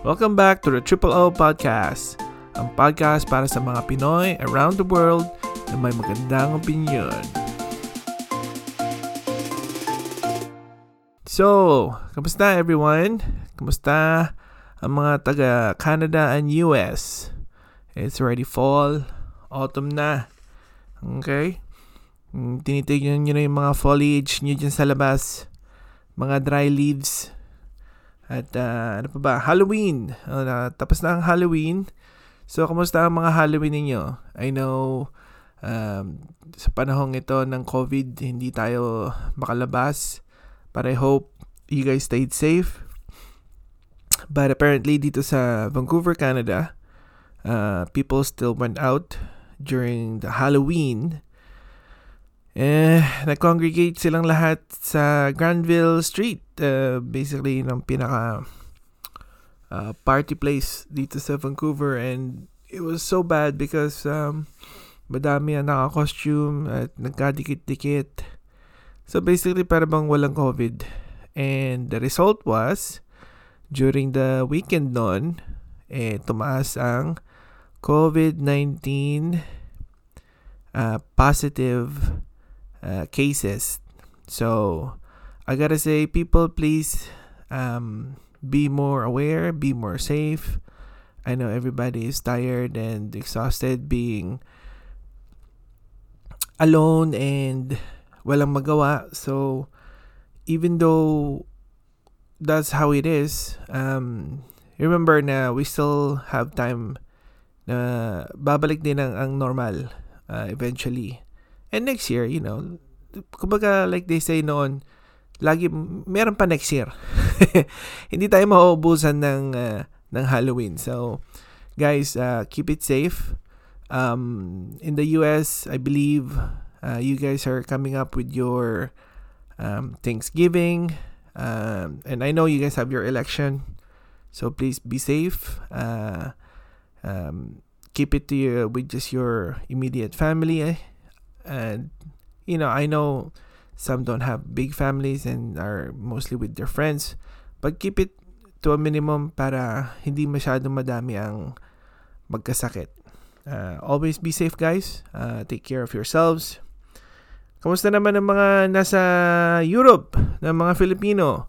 Welcome back to the Triple O Podcast, ang podcast para sa mga Pinoy around the world na may magandang opinion. So, kamusta everyone? Kamusta ang mga taga Canada and US? It's already fall, autumn na. Okay? Mm, Tinitignan nyo na yung mga foliage nyo dyan sa labas. Mga dry leaves. At uh, ano pa ba? Halloween. Uh, tapos na ang Halloween. So, kamusta ang mga Halloween ninyo? I know um, sa panahong ito ng COVID, hindi tayo makalabas. But I hope you guys stayed safe. But apparently dito sa Vancouver, Canada, uh, people still went out during the Halloween. Eh, nag-congregate silang lahat sa Granville Street. Uh, basically, ng pinaka uh, party place dito sa Vancouver. And it was so bad because um, madami ang naka-costume at nagkadikit-dikit. So basically, para bang walang COVID. And the result was, during the weekend noon, eh, tumaas ang COVID-19 uh, positive uh, cases. So, I gotta say, people, please um, be more aware, be more safe. I know everybody is tired and exhausted being alone and walang magawa. So, even though that's how it is, um, remember na we still have time na babalik din ang, ang normal uh, eventually. And next year, you know, kumbaga like they say noon, lagi meron pa next year. Hindi tayo mauubusan ng uh, ng Halloween. So, guys, uh, keep it safe. Um, in the US, I believe uh, you guys are coming up with your um, Thanksgiving. Um, and I know you guys have your election. So please be safe. Uh, um, keep it to your, with just your immediate family. Eh? And, you know, I know some don't have big families and are mostly with their friends. But keep it to a minimum para hindi masyadong madami ang magkasakit. Uh, always be safe, guys. Uh, take care of yourselves. Kamusta naman ang mga nasa Europe ng mga Filipino?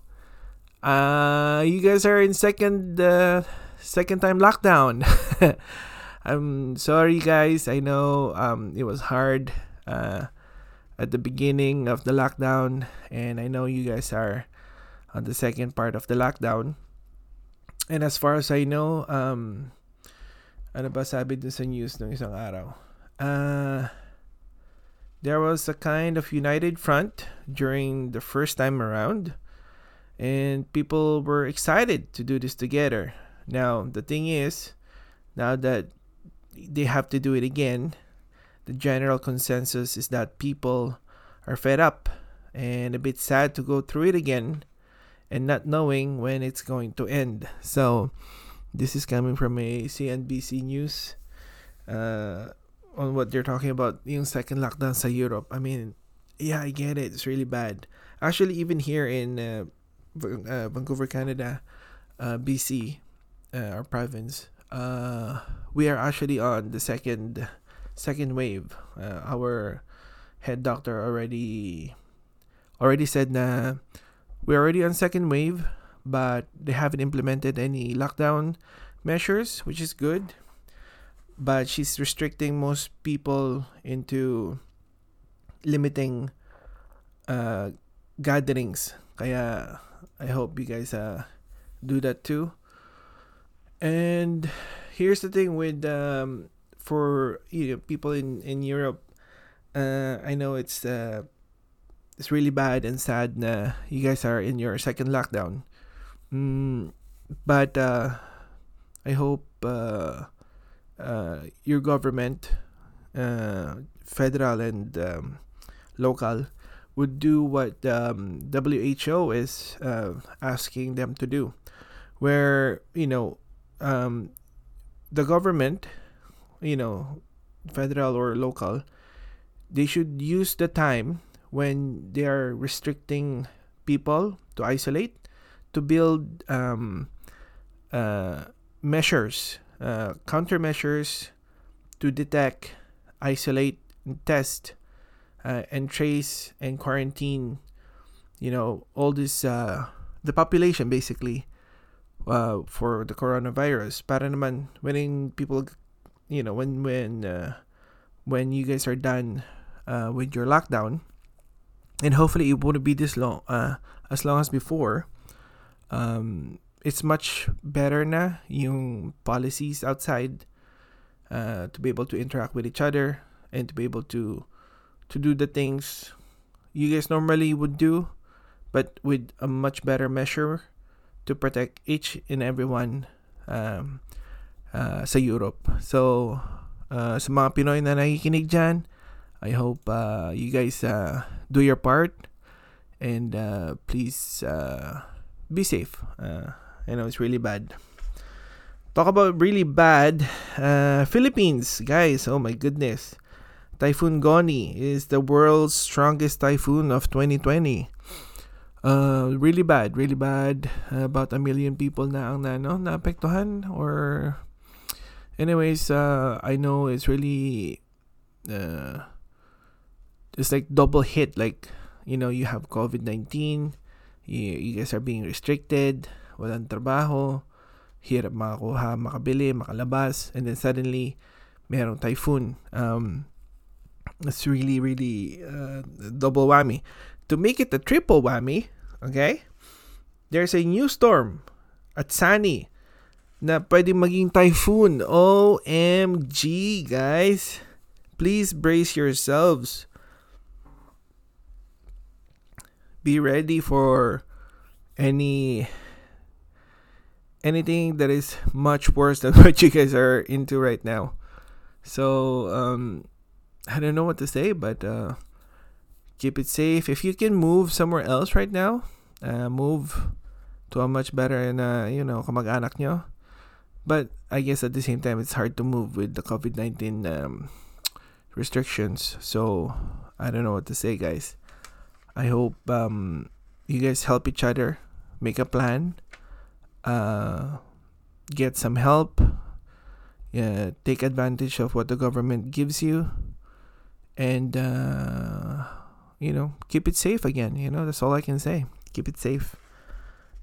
Uh, you guys are in second uh, second time lockdown. I'm sorry, guys. I know um, it was hard uh, at the beginning of the lockdown, and I know you guys are on the second part of the lockdown. And as far as I know, um, ano ba sabi dun sa news ng isang araw? Uh, there was a kind of united front during the first time around, and people were excited to do this together. Now, the thing is, now that they have to do it again, the general consensus is that people are fed up and a bit sad to go through it again and not knowing when it's going to end. So, this is coming from a CNBC news uh, on what they're talking about yung second lockdown sa Europe. I mean, yeah, I get it. It's really bad. Actually, even here in uh, uh, Vancouver, Canada, uh, BC, uh, our province, uh, we are actually on the second second wave. Uh, our head doctor already already said na we're already on second wave, but they haven't implemented any lockdown measures, which is good. But she's restricting most people into limiting uh, gatherings. Kaya I hope you guys uh, do that too. And here's the thing with um, for you know, people in in Europe. Uh, I know it's uh, it's really bad and sad na you guys are in your second lockdown. Mm, but uh, I hope uh, uh, your government, uh, federal and um, local, would do what um, WHO is asking them to do, where you know um, the government, you know, federal or local, they should use the time when they are restricting people to isolate to build um, uh, measures, uh, countermeasures to detect, isolate, and test, uh, and trace and quarantine. You know all this uh, the population basically uh, for the coronavirus. Para naman when people, you know, when when uh, when you guys are done uh, with your lockdown, and hopefully it won't be this long, uh, as long as before. Um, it's much better na yung policies outside uh, to be able to interact with each other and to be able to to do the things you guys normally would do but with a much better measure to protect each and everyone um, uh, sa Europe. So, uh, sa mga Pinoy na nakikinig dyan, I hope uh, you guys uh, do your part and uh, please uh, be safe. Uh, I know it's really bad. Talk about really bad. Uh, Philippines, guys. Oh my goodness. Typhoon Goni is the world's strongest typhoon of 2020. Uh, really bad, really bad. About a million people na ang na, no, naapektuhan or anyways, uh, I know it's really uh, it's like double hit like you know, you have COVID-19, you, you guys are being restricted, walang trabaho, hirap makakuha, makabili, makalabas, and then suddenly merong typhoon. Um, it's really, really uh, double whammy. To make it a triple whammy, okay, there's a new storm Atsani na pwede maging typhoon. OMG, guys. Please brace yourselves. Be ready for any anything that is much worse than what you guys are into right now. So, um, I don't know what to say, but uh, keep it safe. If you can move somewhere else right now, uh, move to a much better and uh, you know kamag-anak nyo. But I guess at the same time, it's hard to move with the COVID nineteen um, restrictions. So I don't know what to say, guys. I hope um, you guys help each other, make a plan, uh, get some help, yeah, take advantage of what the government gives you, and uh, you know keep it safe again you know that's all i can say keep it safe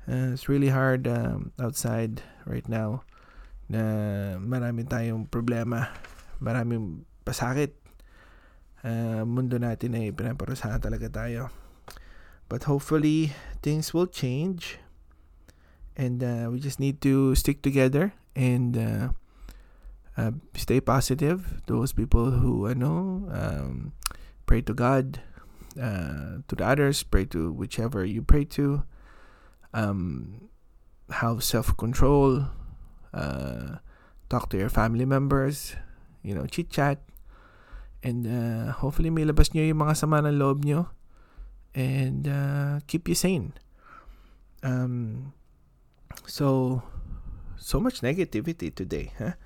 uh, it's really hard um, outside right now na marami tayong problema maraming pasakit uh, mundo natin ay pinaparusahan talaga tayo but hopefully things will change and uh, we just need to stick together and uh, uh, stay positive those people who I know um, pray to God uh, to the others, pray to whichever you pray to. Um, have self control. Uh, talk to your family members. You know, chit chat. And uh, hopefully may labas nyo yung mga sama ng loob nyo. And uh, keep you sane. Um, so, so much negativity today, huh?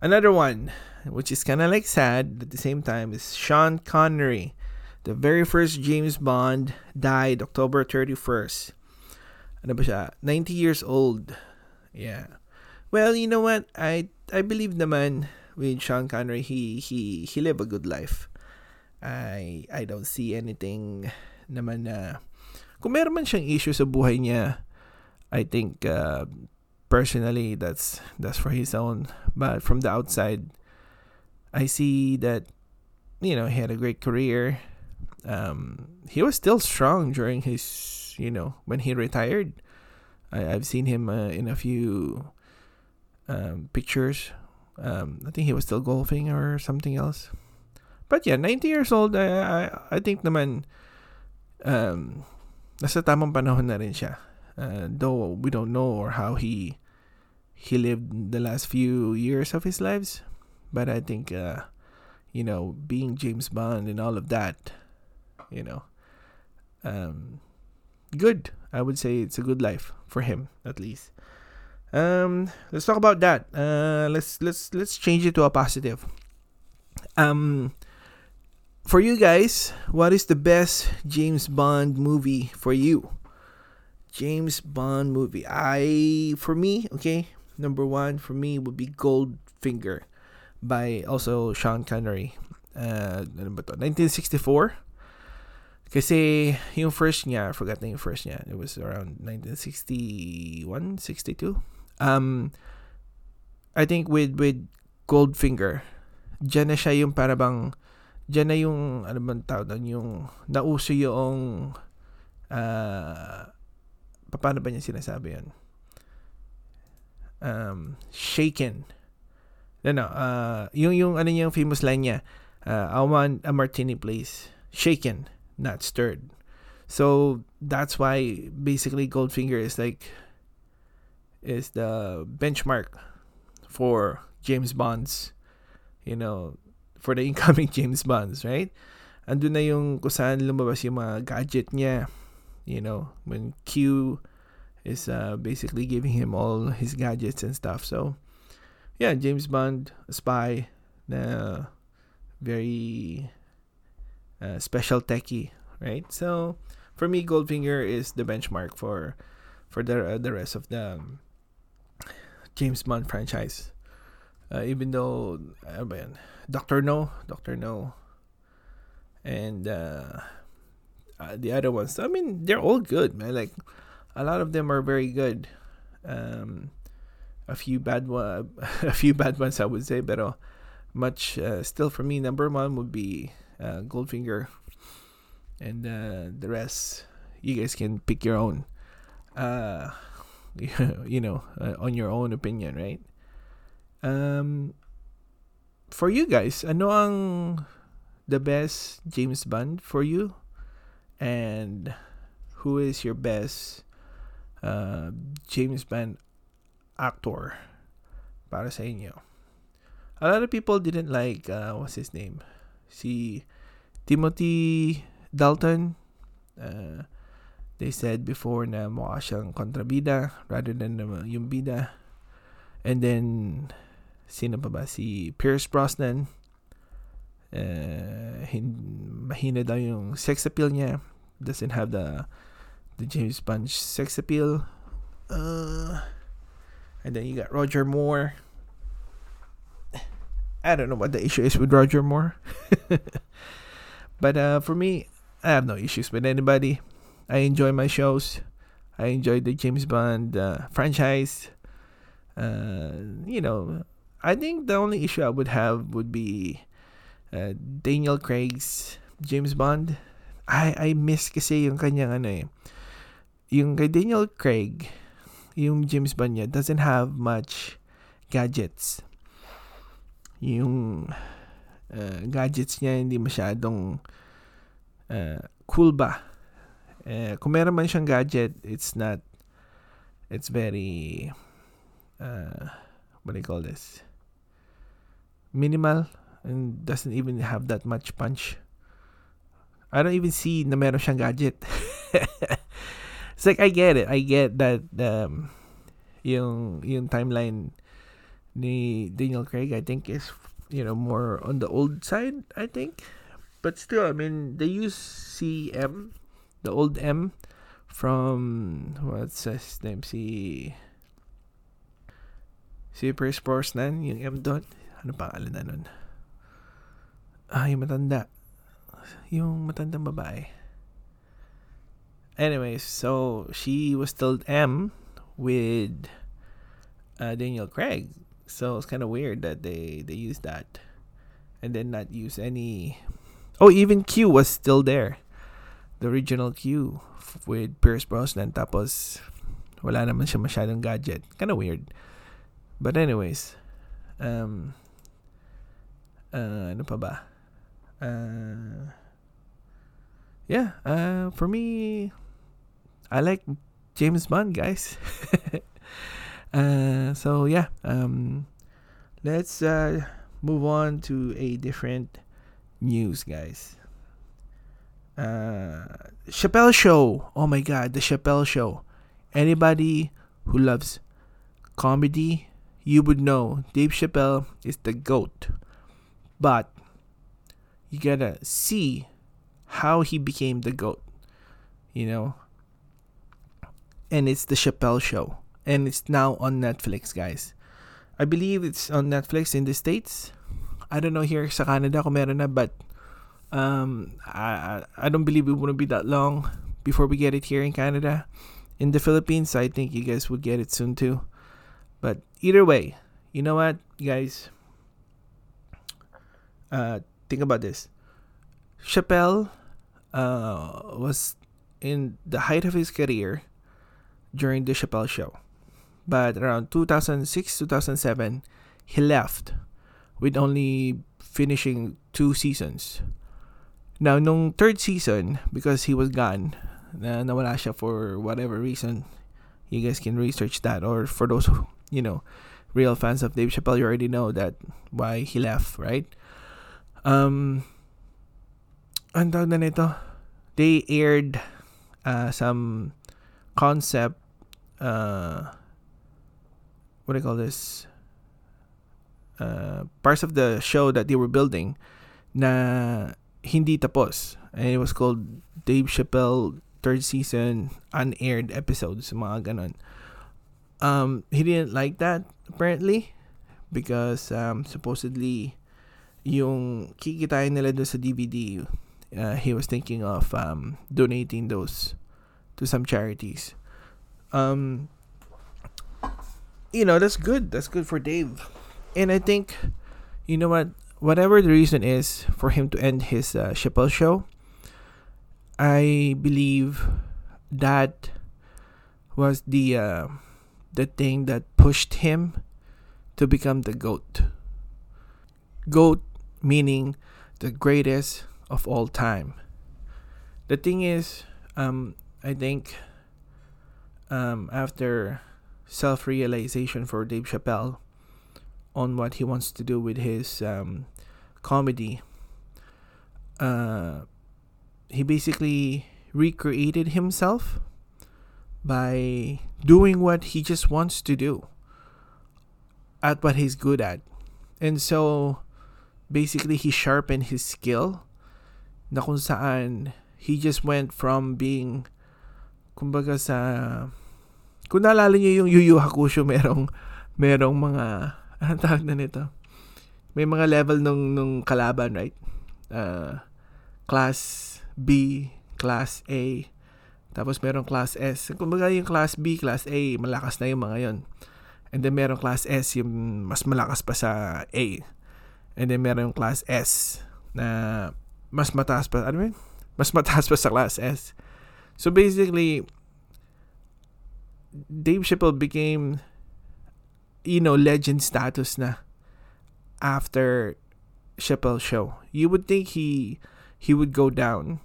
Another one, which is kind of like sad at the same time, is Sean Connery. The very first James Bond died October 31st. Ano ba siya? 90 years old. Yeah. Well, you know what? I I believe naman with Sean Connery, he he he lived a good life. I I don't see anything naman na kung meron man siyang issue sa buhay niya, I think uh, personally that's that's for his own. But from the outside, I see that you know he had a great career um, he was still strong during his, you know, when he retired. I, have seen him uh, in a few um, pictures. Um, I think he was still golfing or something else. But yeah, 90 years old, I, I, I think naman, um, nasa tamang panahon na rin siya. Uh, though we don't know or how he he lived the last few years of his lives. But I think, uh, you know, being James Bond and all of that, you know. Um, good. I would say it's a good life for him at least. Um, let's talk about that. Uh, let's let's let's change it to a positive. Um, for you guys, what is the best James Bond movie for you? James Bond movie. I for me, okay, number one for me would be Goldfinger by also Sean Connery. Uh, ano ba to? 1964. Kasi yung first niya, I forgot na yung first niya. It was around 1961, 62. Um, I think with with Goldfinger, dyan na siya yung para bang, dyan na yung, ano bang tawag doon, yung nauso yung, uh, paano ba niya sinasabi yun? Um, shaken. No, no, uh, yung, yung, ano yung famous line niya, uh, I want a martini please. Shaken, not stirred. So, that's why basically Goldfinger is like, is the benchmark for James Bonds, you know, for the incoming James Bonds, right? Andun na yung kung saan lumabas yung mga gadget niya, you know, when Q is uh, basically giving him all his gadgets and stuff. So, yeah, James Bond, a spy, na very uh, special techie, right? So, for me, Goldfinger is the benchmark for for the uh, the rest of the um, James Bond franchise. Uh, even though, yan? Doctor No, Doctor No, and uh, uh, the other ones. I mean, they're all good, man. Like a lot of them are very good. Um, a few bad one, a few bad ones, I would say, but much uh, still for me. Number one would be uh, Goldfinger, and uh, the rest you guys can pick your own. You know, uh, on your own opinion, right? Um, for you guys, ano ang the best James Bond for you? And who is your best uh, James Bond actor para sa inyo? A lot of people didn't like, uh, what's his name? Si Timothy Dalton. Uh, they said before na mukha siyang kontrabida rather than yung bida. And then, sino pa ba? Si Pierce Brosnan. Uh, hin- mahina daw yung sex appeal niya. Doesn't have the the James Bond sex appeal. Uh, and then you got Roger Moore. I don't know what the issue is with Roger Moore. but uh, for me, I have no issues with anybody. I enjoy my shows. I enjoy the James Bond uh, franchise. Uh, you know, I think the only issue I would have would be uh, Daniel Craig's James Bond. I I miss kasi yung kanyang ano eh. Yung kay Daniel Craig, yung James Bond niya doesn't have much gadgets. Yung uh, gadgets niya hindi masyadong uh, cool ba eh, kung meron man siyang gadget, it's not, it's very, uh, what do you call this? Minimal and doesn't even have that much punch. I don't even see na meron siyang gadget. it's like, I get it. I get that, um, yung, yung timeline ni Daniel Craig, I think is, you know, more on the old side, I think. But still, I mean, they use CM the old M from what's his name si si Pierce Brosnan yung M dot ano pangalan na nun? Ah yung matanda. Yung matandang babae. Anyways so she was still M with uh, Daniel Craig. So it's kind of weird that they they used that and then not use any oh even Q was still there the original Q with Pierce Brosnan tapos wala naman siya masyadong gadget. Kind of weird. But anyways, um, uh, ano pa ba? Uh, yeah, uh, for me, I like James Bond, guys. uh, so yeah, um, let's uh, move on to a different news, guys uh, Chappelle Show. Oh my God, the Chappelle Show. Anybody who loves comedy, you would know Dave Chappelle is the goat. But you gotta see how he became the goat. You know, and it's the Chappelle Show, and it's now on Netflix, guys. I believe it's on Netflix in the states. I don't know here sa Canada kung meron na, but um, I I don't believe it wouldn't be that long before we get it here in Canada. In the Philippines, I think you guys would get it soon too. But either way, you know what, guys? Uh, think about this. Chappelle uh, was in the height of his career during the Chappelle show. But around 2006 2007, he left with only finishing two seasons. Now, nung third season, because he was gone, na nawala siya for whatever reason, you guys can research that. Or for those who, you know, real fans of Dave Chappelle, you already know that why he left, right? Um, ang tawag na nito, they aired uh, some concept, uh, what do you call this? Uh, parts of the show that they were building na hindi tapos. And it was called Dave Chappelle third season unaired episodes, mga. Um, he didn't like that apparently because um, supposedly yung kikitain nila doon sa DVD uh, he was thinking of um, donating those to some charities. Um, you know, that's good. That's good for Dave. And I think, you know what? Whatever the reason is for him to end his uh, Chappelle show, I believe that was the uh, the thing that pushed him to become the goat. Goat meaning the greatest of all time. The thing is, um, I think um, after self realization for Dave Chappelle on what he wants to do with his um, comedy, uh, he basically recreated himself by doing what he just wants to do at what he's good at. And so basically he sharpened his skill na kung saan he just went from being kumbaga sa kung naalala niyo yung Yu Yu Hakusho merong merong mga anong tawag na nito. May mga level nung nung kalaban right? Uh, class B class A. Tapos merong class S. Kumbaga yung class B class A malakas na yung mga yon and then merong class S yung mas malakas pa sa A. And then merong class S na mas mataas pa, ano yun? Mas mataas pa sa class S. So basically, Dave Chappelle became, you know, legend status na after Chappelle show. You would think he he would go down,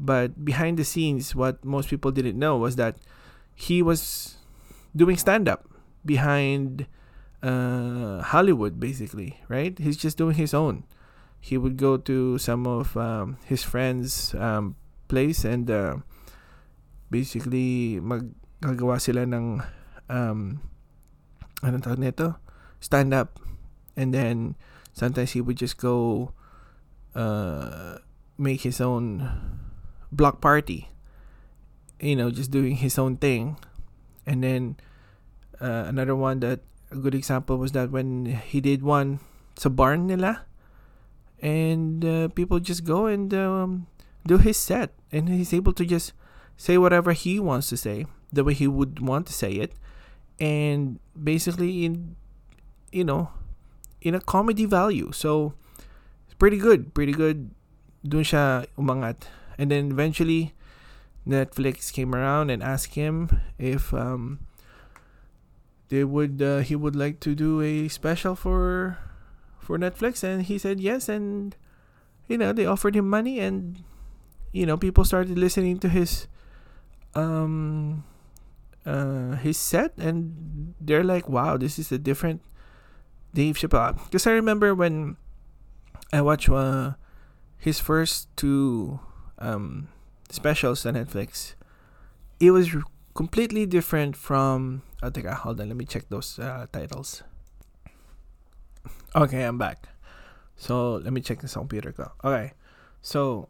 but behind the scenes, what most people didn't know was that he was doing stand up behind uh, Hollywood, basically, right? He's just doing his own he would go to some of um, his friends' um, place and uh, basically maggagawa sila ng um, anong tawag nito? Stand up. And then sometimes he would just go uh, make his own block party. You know, just doing his own thing. And then uh, another one that a good example was that when he did one sa barn nila, and uh, people just go and um, do his set and he's able to just say whatever he wants to say the way he would want to say it and basically in you know in a comedy value. So it's pretty good pretty good. Dun siya umangat. And then eventually Netflix came around and asked him if um, they would uh, he would like to do a special for for Netflix. And he said yes and you know they offered him money and you know people started listening to his um uh his set and they're like wow this is a different Dave Chappelle because I remember when I watched uh, his first two um specials on Netflix it was completely different from oh, hold on let me check those uh, titles Okay, I'm back. So let me check this on computer go. Okay, so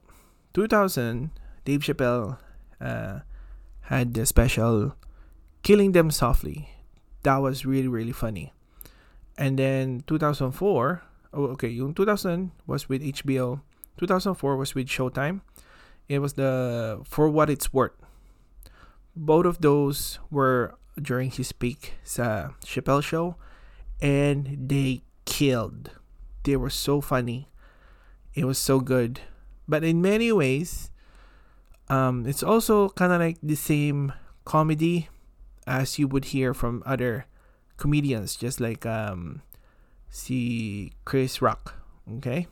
2000, Dave Chappelle uh, had the special Killing Them Softly. That was really really funny. And then 2004, oh, okay, yung 2000 was with HBO. 2004 was with Showtime. It was the For What It's Worth. Both of those were during his peak sa Chappelle show and they killed. They were so funny. It was so good. But in many ways, um, it's also kind of like the same comedy as you would hear from other comedians, just like um, see Chris Rock. Okay,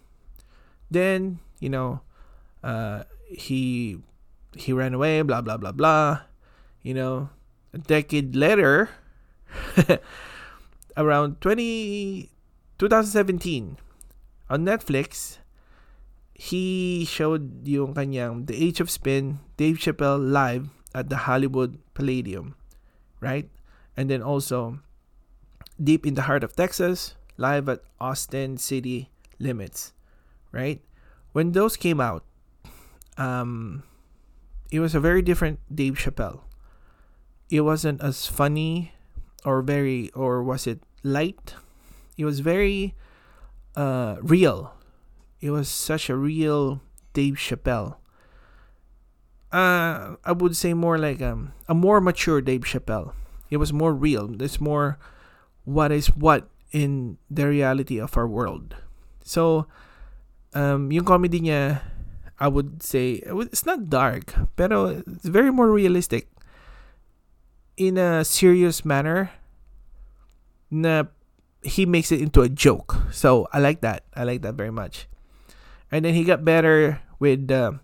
then you know, uh, he he ran away. Blah blah blah blah. You know, a decade later, around 20, 2017, on Netflix, he showed yung kanyang The Age of Spin, Dave Chappelle live at the Hollywood Palladium, right? And then also Deep in the Heart of Texas, live at Austin City Limits, right? When those came out, um, it was a very different Dave Chappelle. It wasn't as funny or very, or was it light? It was very uh, real. It was such a real Dave Chappelle. Uh, I would say more like um, a more mature Dave Chappelle. It was more real. It's more what is what in the reality of our world. So, um, yung comedy niya, I would say, it's not dark, pero it's very more realistic. In a serious manner, na he makes it into a joke. So I like that. I like that very much. And then he got better with uh,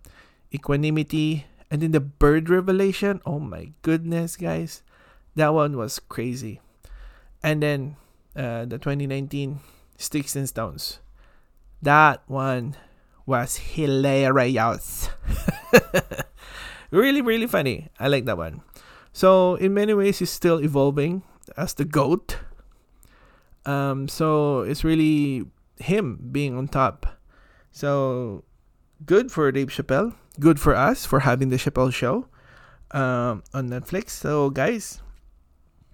equanimity and then the bird revelation. Oh my goodness, guys. That one was crazy. And then uh, the 2019 Sticks and Stones. That one was hilarious. really, really funny. I like that one. So, in many ways, he's still evolving as the GOAT um, so it's really him being on top. So good for Dave Chappelle. Good for us for having the Chappelle show um, on Netflix. So guys,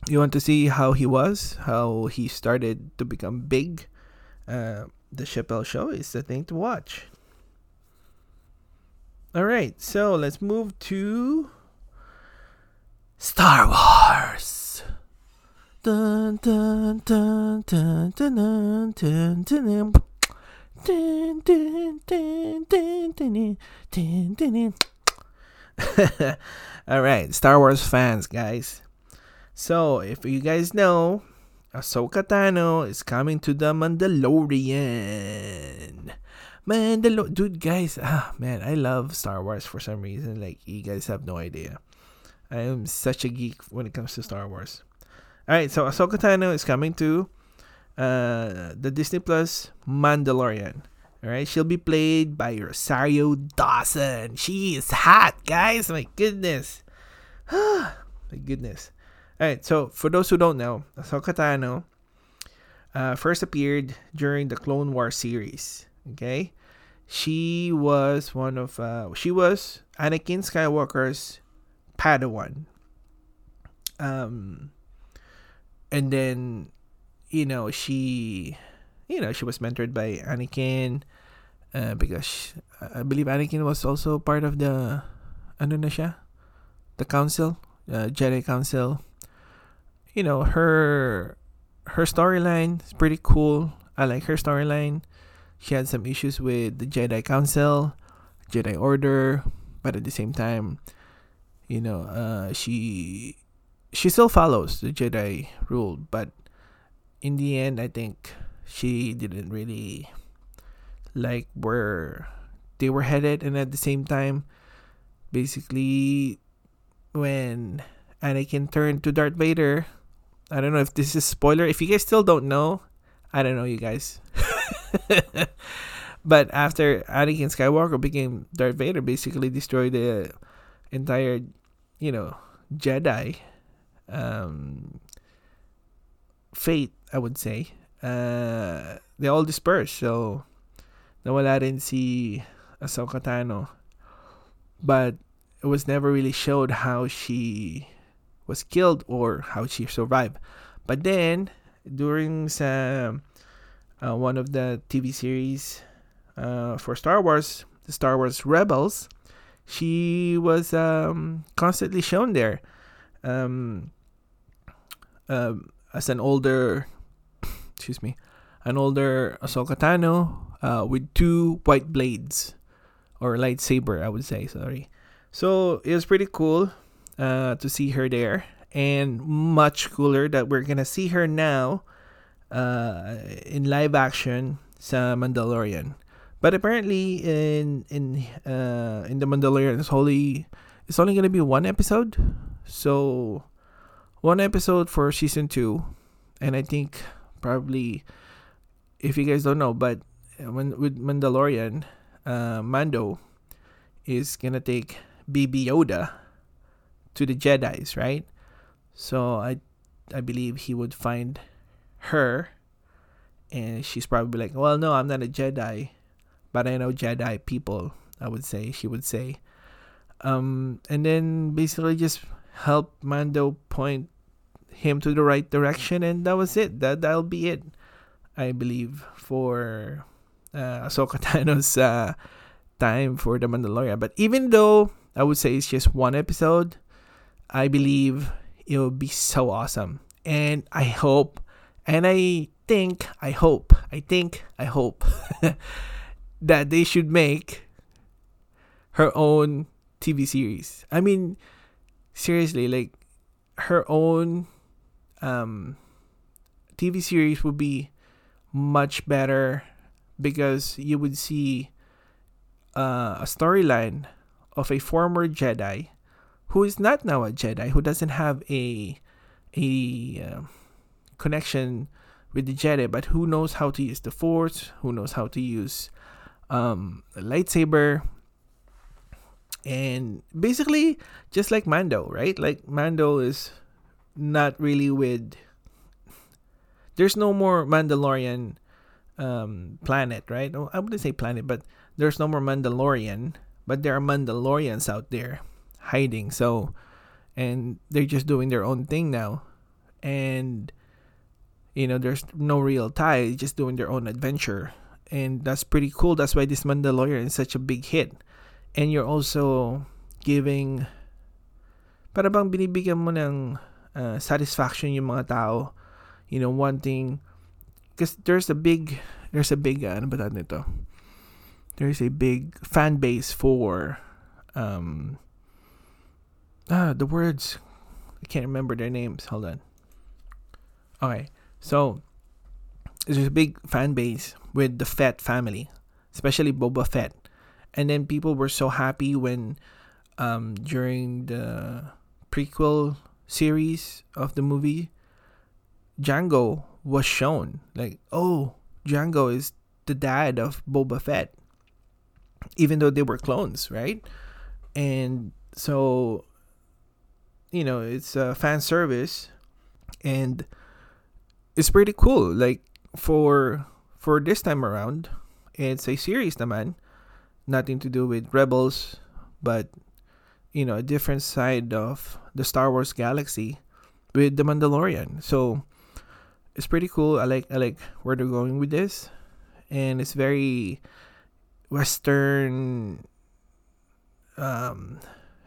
you want to see how he was, how he started to become big. Uh, the Chappelle show is the thing to watch. All right, so let's move to Star Wars. Dun dun dun All right, Star Wars fans, guys. So, if you guys know, Ahsoka Tano is coming to the Mandalorian. Mandalor, dude, guys, ah, man, I love Star Wars for some reason. Like, you guys have no idea. I am such a geek when it comes to Star Wars. All right, so Ahsoka Tano is coming to uh, the Disney Plus Mandalorian. All right, she'll be played by Rosario Dawson. She is hot, guys. My goodness. My goodness. All right, so for those who don't know, Ahsoka Tano uh, first appeared during the Clone War series. Okay, she was one of uh, she was Anakin Skywalker's Padawan. Um, and then you know she you know she was mentored by Anakin uh, because I believe Anakin was also part of the ano na siya? The council uh, Jedi council. You know her her storyline is pretty cool. I like her storyline. She had some issues with the Jedi council Jedi order but at the same time you know uh, she she still follows the Jedi rule, but in the end, I think she didn't really like where they were headed, and at the same time, basically, when Anakin turned to Darth Vader, I don't know if this is spoiler. If you guys still don't know, I don't know, you guys. but after Anakin Skywalker became Darth Vader, basically destroyed the entire, you know, Jedi um, fate, I would say, uh, they all dispersed. So, nawala rin si Ahsoka Tano. But it was never really showed how she was killed or how she survived. But then during uh, one of the TV series uh, for Star Wars, the Star Wars Rebels, she was um, constantly shown there um, uh, as an older, excuse me, an older Ahsoka Tano uh, with two white blades or lightsaber, I would say. Sorry. So it was pretty cool uh, to see her there, and much cooler that we're gonna see her now uh, in live action sa Mandalorian. But apparently in in uh, in the Mandalorian it's only it's only gonna be one episode. So one episode for season two. And I think probably if you guys don't know, but when with Mandalorian, uh, Mando is gonna take Baby Yoda to the Jedi's, right? So I I believe he would find her and she's probably like, Well no, I'm not a Jedi but I know Jedi people, I would say, she would say. Um and then basically just help Mando point him to the right direction and that was it. That that'll be it. I believe for uh Ahsoka Tano's uh time for the Mandalorian. But even though I would say it's just one episode, I believe it will be so awesome. And I hope and I think, I hope, I think, I hope that they should make her own TV series. I mean, seriously, like her own um, TV series would be much better because you would see uh, a storyline of a former Jedi who is not now a Jedi, who doesn't have a a uh, connection with the Jedi, but who knows how to use the Force, who knows how to use um, a lightsaber, and basically just like Mando, right? Like Mando is not really with. There's no more Mandalorian um, planet, right? I wouldn't say planet, but there's no more Mandalorian, but there are Mandalorians out there hiding. So, and they're just doing their own thing now, and you know, there's no real tie, just doing their own adventure, and that's pretty cool. That's why this Mandalorian is such a big hit, and you're also giving, para bang binibigyan mo ng uh, satisfaction yung mga tao, you know, wanting, because there's a big, there's a big, ano ba nito? There's a big fan base for, um, ah, the words, I can't remember their names. Hold on. Okay, so there's a big fan base with the Fett family, especially Boba Fett, and then people were so happy when, um, during the prequel series of the movie, Jango was shown. Like, oh, Jango is the dad of Boba Fett, even though they were clones, right? And so, you know, it's a fan service, and it's pretty cool. Like for for this time around, it's a series naman, nothing to do with Rebels, but you know, a different side of the Star Wars galaxy with the Mandalorian. So it's pretty cool. I like I like where they're going with this, and it's very Western. Um,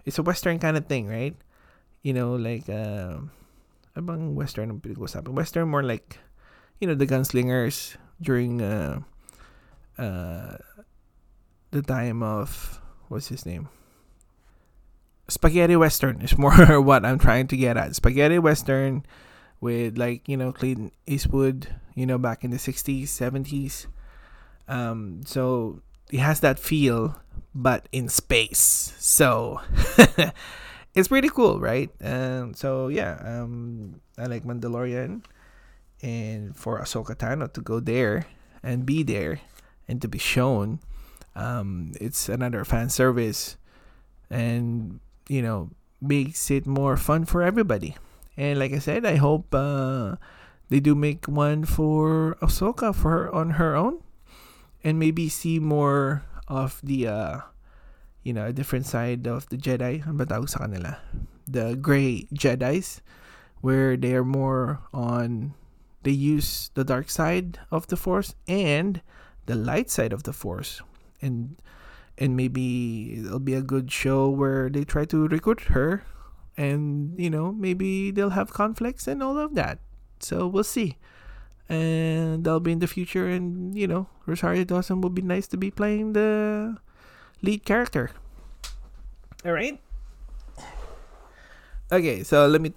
it's a Western kind of thing, right? You know, like um, abang Western ang pinag-usapan. Western more like, you know, the gunslingers during uh, uh, the time of what's his name? Spaghetti Western is more what I'm trying to get at. Spaghetti Western with like, you know, Clint Eastwood, you know, back in the 60s, 70s. Um, so it has that feel, but in space. So it's pretty cool, right? Um, so yeah, um, I like Mandalorian, and for Ahsoka Tano to go there and be there and to be shown, um, it's another fan service, and you know makes it more fun for everybody. And like I said, I hope uh, they do make one for Ahsoka for her on her own, and maybe see more of the uh, you know, a different side of the Jedi. Ano ba tawag sa kanila? The gray Jedis, where they are more on, they use the dark side of the Force and the light side of the Force. And and maybe it'll be a good show where they try to recruit her and you know maybe they'll have conflicts and all of that. So we'll see. And that'll be in the future and you know rosario dawson will be nice to be playing the lead character. All right okay so let me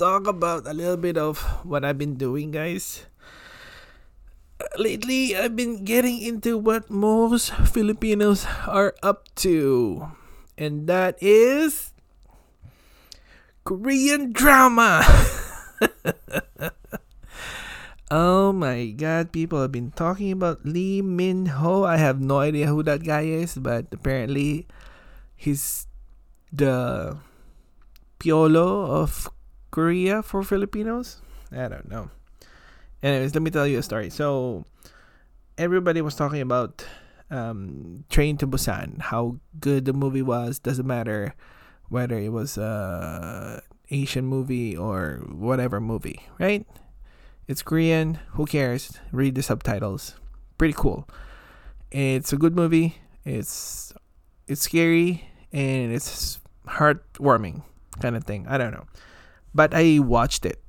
talk about a little bit of what i've been doing guys lately I've been getting into what most Filipinos are up to, and that is Korean drama. oh my god, people have been talking about Lee Min Ho. I have no idea who that guy is, but apparently he's the Piolo of Korea for Filipinos. I don't know. Anyways, let me tell you a story. So, everybody was talking about um, Train to Busan, how good the movie was. Doesn't matter whether it was a Asian movie or whatever movie, right? It's Korean. Who cares? Read the subtitles. Pretty cool. It's a good movie. It's it's scary and it's heartwarming kind of thing. I don't know, but I watched it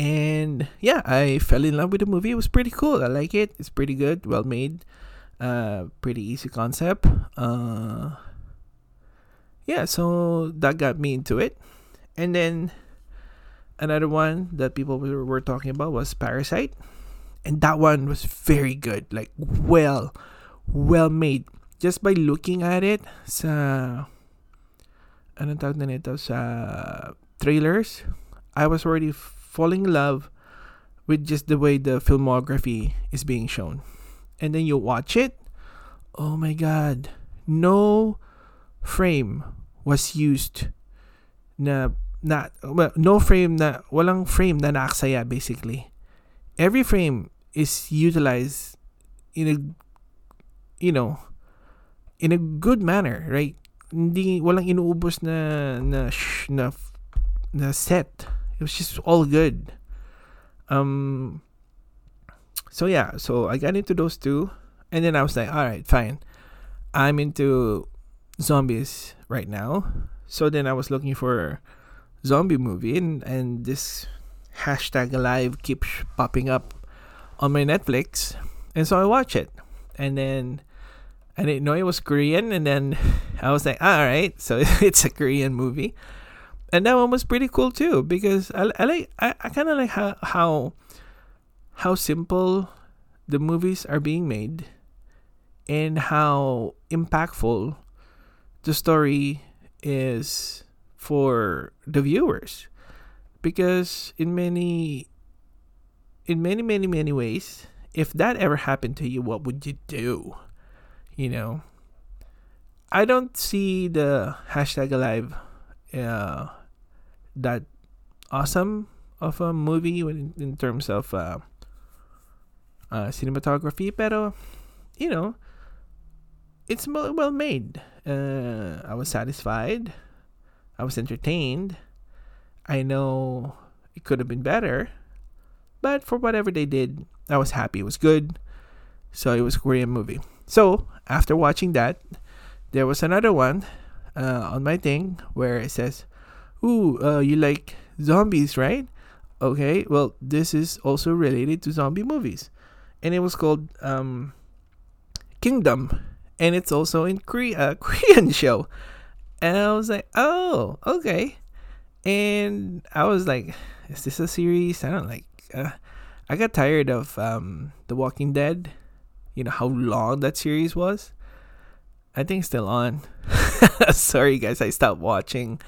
and yeah, I fell in love with the movie. It was pretty cool. I like it. It's pretty good, well made, uh, pretty easy concept. Uh, yeah, so that got me into it. And then another one that people were, were talking about was Parasite, and that one was very good. Like well, well made. Just by looking at it sa ano tawag na nito sa trailers, I was already falling in love with just the way the filmography is being shown. And then you watch it, oh my god, no frame was used na na well, no frame na walang frame na naaksaya basically. Every frame is utilized in a you know in a good manner, right? Hindi walang inuubos na na na, na set it was just all good. Um. So yeah, so I got into those two, and then I was like, all right, fine. I'm into zombies right now. So then I was looking for zombie movie, and and this hashtag alive keeps popping up on my Netflix, and so I watch it, and then I didn't know it was Korean, and then I was like, all right, so it's a Korean movie and that one was pretty cool too because I, I like I, I kind of like how how how simple the movies are being made and how impactful the story is for the viewers. Because in many in many many many ways if that ever happened to you what would you do? You know? I don't see the hashtag alive uh, that awesome of a movie in, in terms of uh, uh, cinematography, pero you know, it's well made. Uh, I was satisfied. I was entertained. I know it could have been better, but for whatever they did, I was happy. It was good. So it was a Korean movie. So after watching that, there was another one uh, on my thing where it says ooh, uh, you like zombies, right? Okay, well, this is also related to zombie movies. And it was called um, Kingdom. And it's also in Korea, Korean show. And I was like, oh, okay. And I was like, is this a series? I don't like. Uh, I got tired of um, The Walking Dead. You know how long that series was. I think still on. Sorry, guys, I stopped watching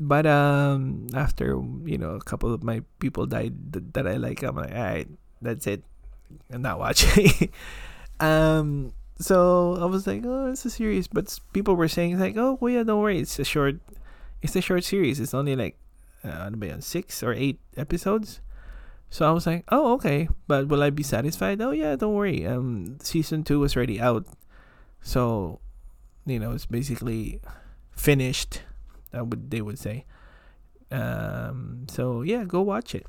but um after you know a couple of my people died th- that I like I'm like all right that's it. I'm not watching. Um so I was like oh it's a series. But people were saying like oh well yeah don't worry. It's a short it's a short series. It's only like uh, six or eight episodes? So I was like oh okay. But will I be satisfied? Oh yeah don't worry. Um season two was already out. So, you know, it's basically finished. That would they would say. Um, so yeah, go watch it.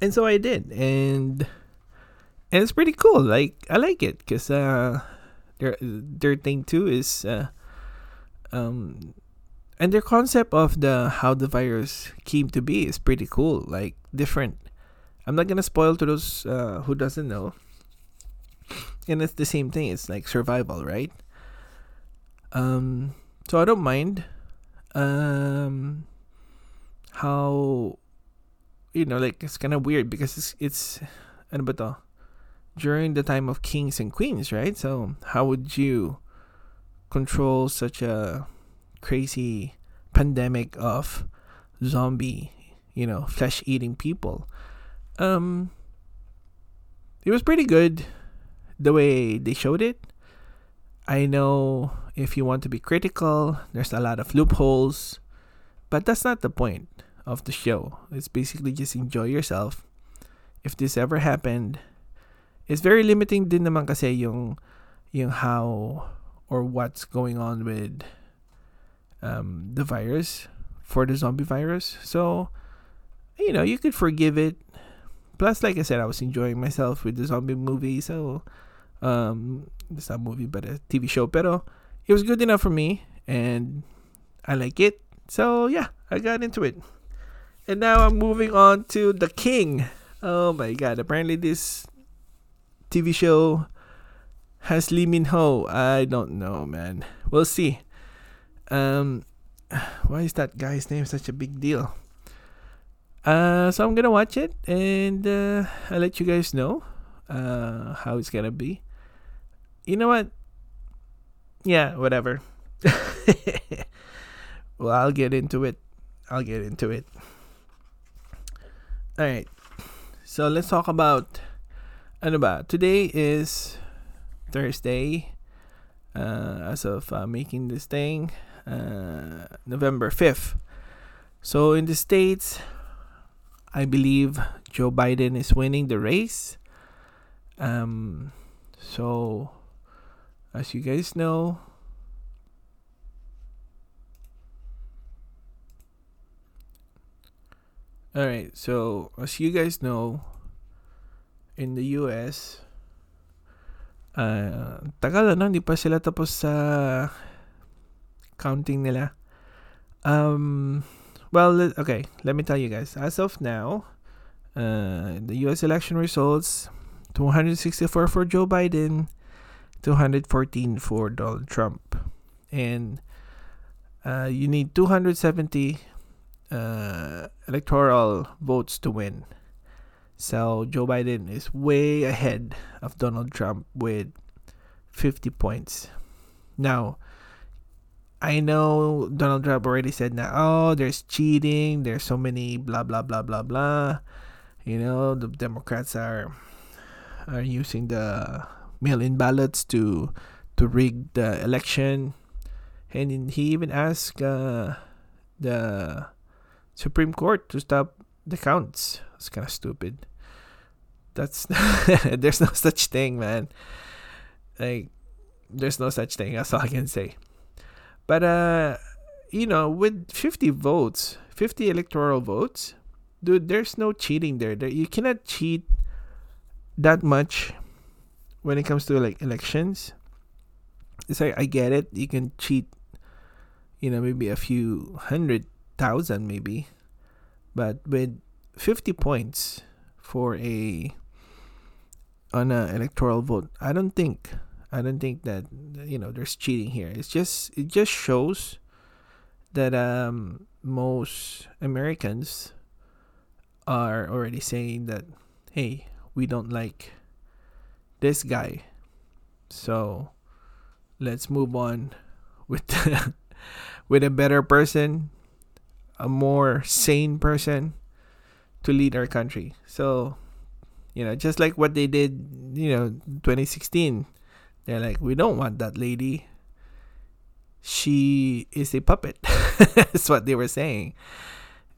And so I did, and and it's pretty cool. Like I like it because uh, their their thing too is uh, um, and their concept of the how the virus came to be is pretty cool. Like different. I'm not gonna spoil to those uh, who doesn't know. And it's the same thing. It's like survival, right? Um, so I don't mind. Um, how you know like it's kind of weird because it's it's ano ba to? during the time of kings and queens, right? So how would you control such a crazy pandemic of zombie, you know, flesh-eating people? Um it was pretty good the way they showed it. I know if you want to be critical, there's a lot of loopholes, but that's not the point of the show. It's basically just enjoy yourself. If this ever happened, it's very limiting din naman kasi yung yung how or what's going on with um, the virus for the zombie virus. So, you know, you could forgive it. Plus, like I said, I was enjoying myself with the zombie movie. So, um, it's not a movie, but a TV show. Pero it was good enough for me, and I like it. So yeah, I got into it. And now I'm moving on to The King. Oh my god, apparently this TV show has Lee Min Ho. I don't know, man. We'll see. Um why is that guy's name such a big deal? Uh so I'm gonna watch it and uh, I'll let you guys know uh how it's gonna be. You know what? Yeah, whatever. well, I'll get into it. I'll get into it. All right. So let's talk about ano ba? Today is Thursday. Uh, as of uh, making this thing, uh, November 5th. So in the States, I believe Joe Biden is winning the race. Um, so, as you guys know, All right. So, as you guys know, in the US, uh, tagal na, hindi pa sila tapos sa counting nila. Um, well, okay, let me tell you guys. As of now, uh, the US election results 264 for Joe Biden, 214 for Donald Trump. And uh, you need 270 uh, electoral votes to win. So Joe Biden is way ahead of Donald Trump with 50 points. Now, I know Donald Trump already said now, oh, there's cheating, there's so many blah blah blah blah blah. You know, the Democrats are are using the mail-in ballots to to rig the election. And he even asked uh, the Supreme Court to stop the counts. It's kind of stupid. That's there's no such thing, man. Like there's no such thing. That's all I can say. But uh, you know, with 50 votes, 50 electoral votes, dude, there's no cheating there. There you cannot cheat that much when it comes to like elections. It's like I get it. You can cheat, you know, maybe a few hundred thousand maybe, but with fifty points for a on an electoral vote, I don't think I don't think that you know there's cheating here. It's just it just shows that um, most Americans are already saying that hey, we don't like this guy, so let's move on with with a better person a more sane person to lead our country. So, you know, just like what they did, you know, 2016, they're like, we don't want that lady. She is a puppet. That's what they were saying.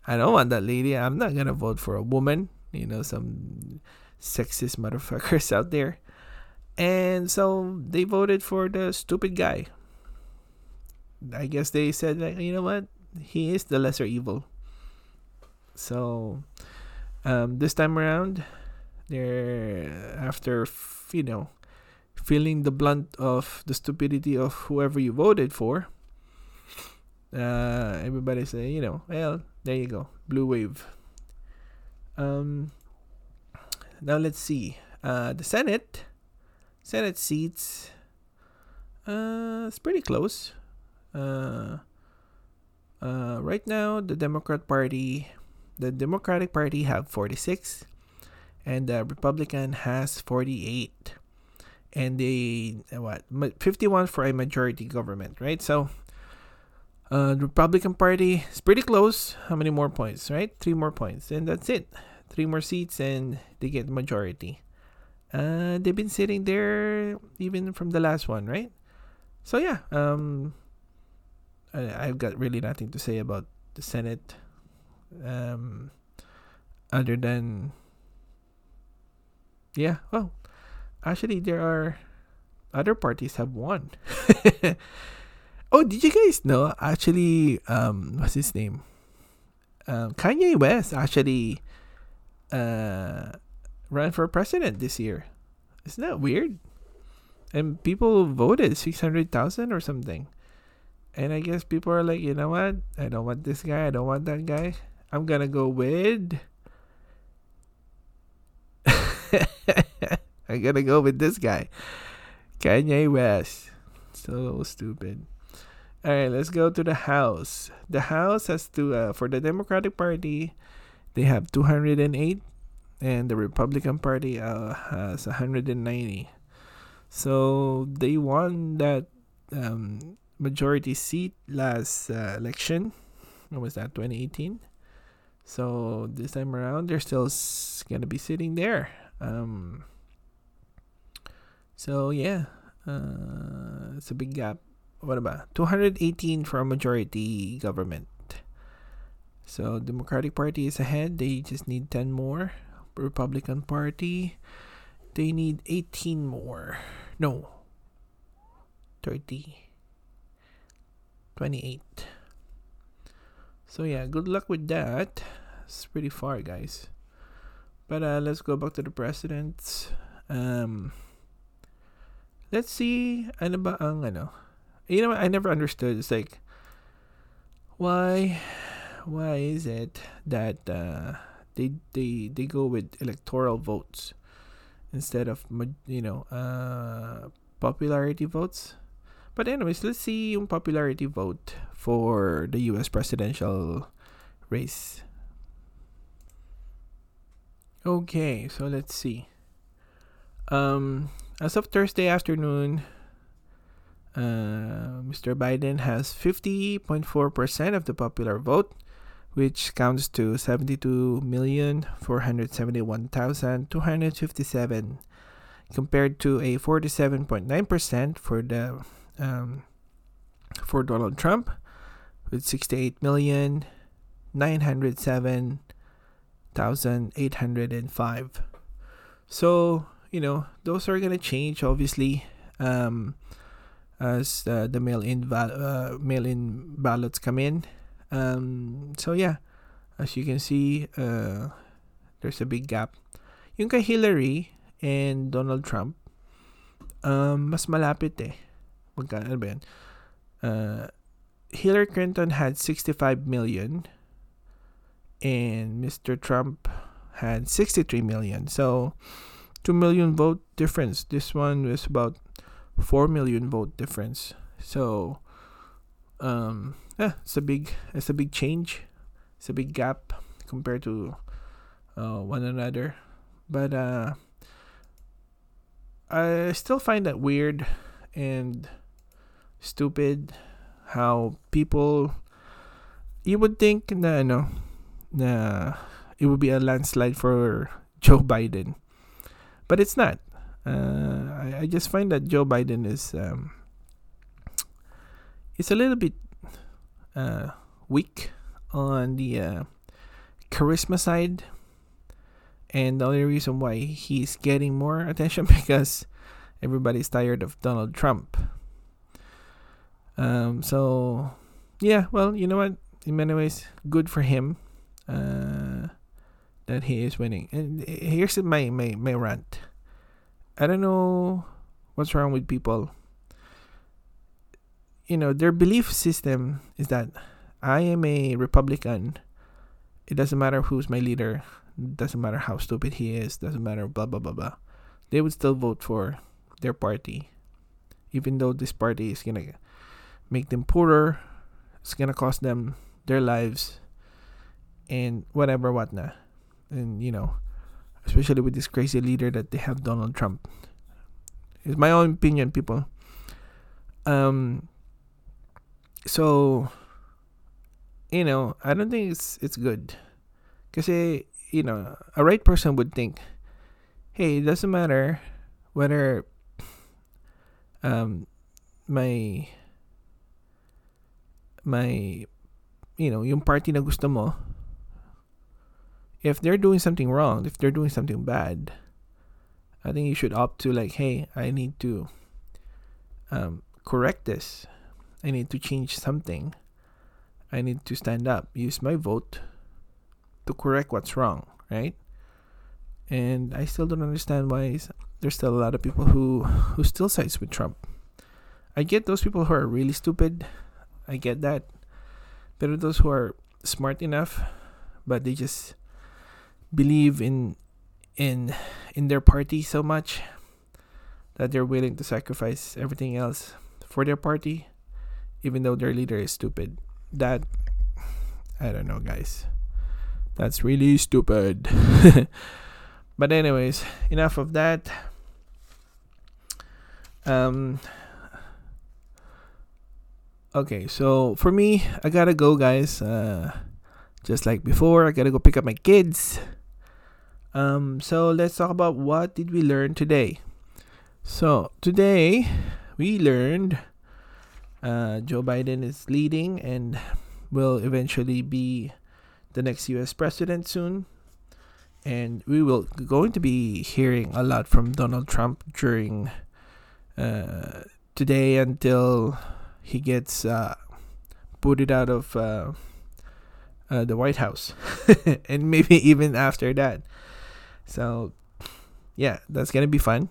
I don't want that lady. I'm not gonna vote for a woman. You know, some sexist motherfuckers out there. And so they voted for the stupid guy. I guess they said, like, you know what? He is the lesser evil. So um, this time around, they're after you know feeling the blunt of the stupidity of whoever you voted for. Uh, everybody say, you know, well, there you go, blue wave. Um, now let's see. Uh, the Senate, Senate seats. Uh, it's pretty close. Uh, uh, right now, the Democrat Party, the Democratic Party have 46, and the Republican has 48. And they, what, 51 for a majority government, right? So, uh, the Republican Party is pretty close. How many more points, right? Three more points, and that's it. Three more seats, and they get majority. Uh, they've been sitting there even from the last one, right? So yeah, um, I, I've got really nothing to say about the Senate, um, other than yeah. Well, actually, there are other parties have won. oh, did you guys know? Actually, um, what's his name? Um, Kanye West actually uh ran for president this year. Isn't that weird? And people voted six hundred thousand or something. And I guess people are like, you know what? I don't want this guy. I don't want that guy. I'm gonna go with. I'm gonna go with this guy, Kanye West. So stupid. All right, let's go to the House. The House has to uh, for the Democratic Party, they have 208, and the Republican Party uh, has 190. So they won that um, majority seat last uh, election. What was that? 2018. So this time around, they're still s- gonna be sitting there. Um, so yeah, uh, it's a big gap. What about 218 for a majority government? So Democratic Party is ahead. They just need 10 more. Republican Party, they need 18 more. No, 30. 28. So yeah, good luck with that. It's pretty far, guys. But uh, let's go back to the presidents. Um, let's see ano ba ang ano. You know, I never understood. It's like, why, why is it that uh, they they they go with electoral votes instead of you know uh, popularity votes? But anyways, let's see yung popularity vote for the US presidential race. Okay, so let's see. Um, as of Thursday afternoon, uh, Mr. Biden has 50.4% of the popular vote, which counts to 72,471,257, compared to a 47.9% for the um, for Donald Trump with 68,907,805. So, you know, those are going to change obviously um, as uh, the mail-in val- uh, mail-in ballots come in. Um, so yeah, as you can see, uh, there's a big gap. Yung kay Hillary and Donald Trump, um, mas malapit eh. magkano ano ba yan? Uh, Hillary Clinton had 65 million and Mr. Trump had 63 million. So 2 million vote difference. This one was about 4 million vote difference. So um yeah, it's a big it's a big change. It's a big gap compared to uh, one another. But uh I still find that weird and stupid how people you would think na ano na it would be a landslide for Joe Biden but it's not uh, I, I just find that Joe Biden is um, it's a little bit uh, weak on the uh, charisma side and the only reason why he's getting more attention because everybody's tired of Donald Trump. Um, so yeah, well, you know what? In many ways, good for him uh, that he is winning. And here's my my my rant. I don't know what's wrong with people. You know, their belief system is that I am a Republican. It doesn't matter who's my leader. Doesn't matter how stupid he is. Doesn't matter blah blah blah blah. They would still vote for their party, even though this party is gonna make them poorer. It's gonna cost them their lives and whatever whatnot. And you know, especially with this crazy leader that they have, Donald Trump. It's my own opinion, people. Um. So, you know, I don't think it's it's good, because you know, a right person would think, hey, it doesn't matter whether um my my you know, yung party na gusto mo if they're doing something wrong, if they're doing something bad, I think you should opt to like, hey, I need to um, correct this. I need to change something. I need to stand up, use my vote to correct what's wrong, right? And I still don't understand why there's still a lot of people who who still sides with Trump. I get those people who are really stupid. I get that. But those who are smart enough, but they just believe in in in their party so much that they're willing to sacrifice everything else for their party even though their leader is stupid. That i don't know guys. That's really stupid. But anyways enough of that. Um okay so for me i gotta go guys. Uh just like before i gotta go pick up my kids. Um, so let's talk about what did we learn today. So today we learned uh, Joe Biden is leading and will eventually be the next U.S. president soon, and we will going to be hearing a lot from Donald Trump during uh, today until he gets uh, booted out of uh, uh, the White House, and maybe even after that. So, yeah, that's gonna be fun.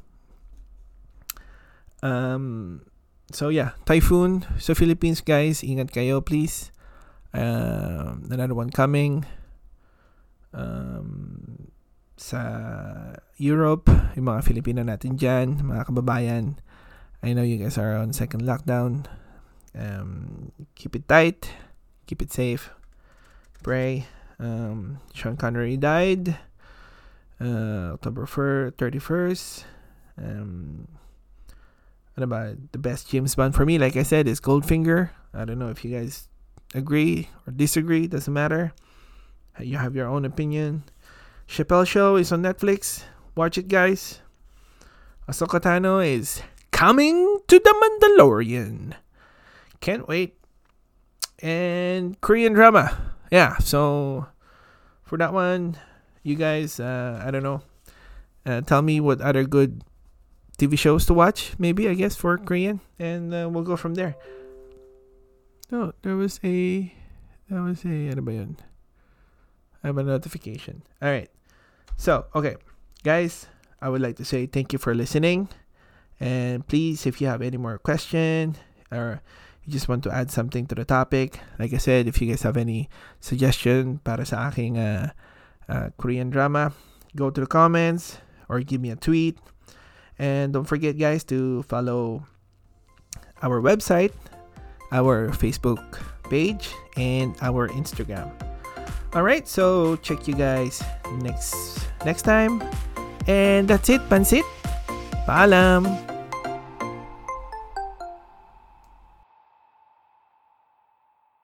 Um, so yeah, typhoon so Philippines, guys. Ingat kayo, please. Um, another one coming. Um, sa Europe, yung mga Filipino natin dyan, mga kababayan. I know you guys are on second lockdown. Um, keep it tight. Keep it safe. Pray. Um, Sean Connery died uh, October 31st. Um, ba, the best James Bond for me, like I said, is Goldfinger. I don't know if you guys agree or disagree, doesn't matter. You have your own opinion. Chappelle Show is on Netflix. Watch it, guys. Ahsoka Tano is coming to the Mandalorian. Can't wait. And Korean drama. Yeah, so for that one, you guys, uh, I don't know, uh, tell me what other good TV shows to watch, maybe, I guess, for Korean, and uh, we'll go from there. No, there was a, that was a? I have a notification. All right. So, okay. Guys, I would like to say thank you for listening. And please, if you have any more question or you just want to add something to the topic, like I said, if you guys have any suggestion para sa aking uh, uh, Korean drama, go to the comments or give me a tweet. And don't forget, guys, to follow our website, our Facebook page, and our Instagram. All right, so check you guys next next time. And that's it, Pansit. Paalam.